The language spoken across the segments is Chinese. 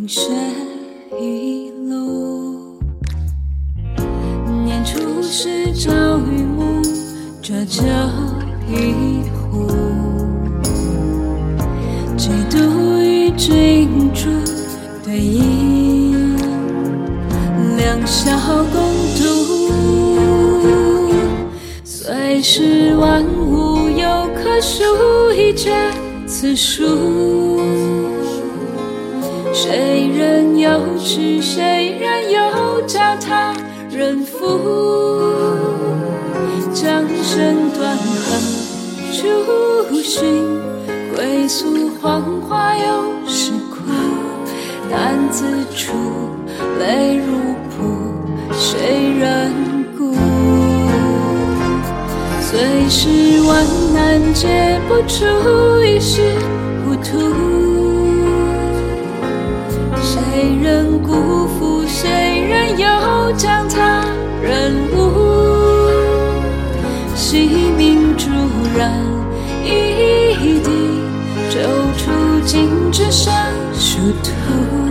风雪一路。年初时朝与暮，浊酒一壶。几度与君主对饮，两小共度。虽是万物有可数，一绝此书。谁人有痴，谁人有教他人负？江声断河初寻，归宿黄花又是苦。担子出，泪如瀑，谁人顾？虽是万难解不出一时糊涂，谁人辜负？谁人又将他人误？惜命逐染一地，骤出尽只剩殊途。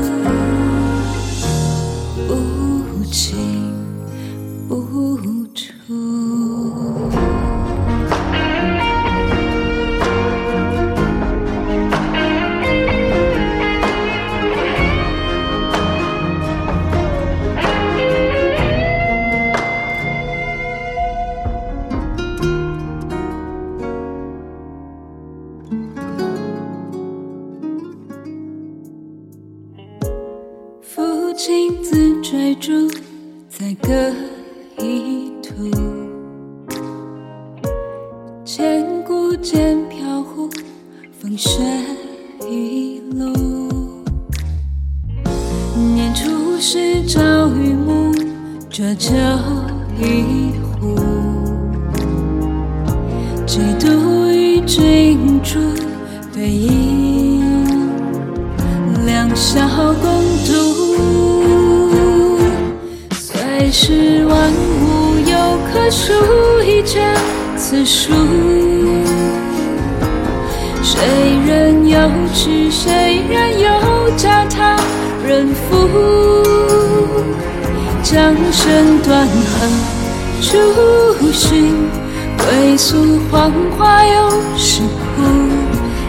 父亲自追逐在各一途，千古间飘忽，风雪一路。年初时朝与暮，浊酒一壶。几度君主对影，两小共度。虽是万物有可数，一绝此书。谁人有痴，谁人有教他人负？将身断河初寻，归宿黄花又是枯。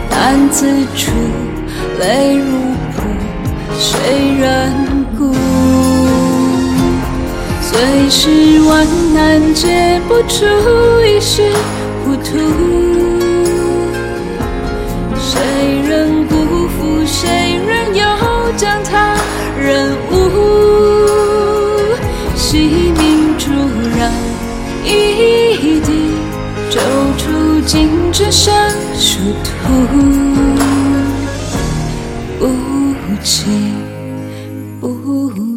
担子处，泪如瀑，谁人顾？虽是万难解不出一世糊涂，如今只剩殊途，不弃无。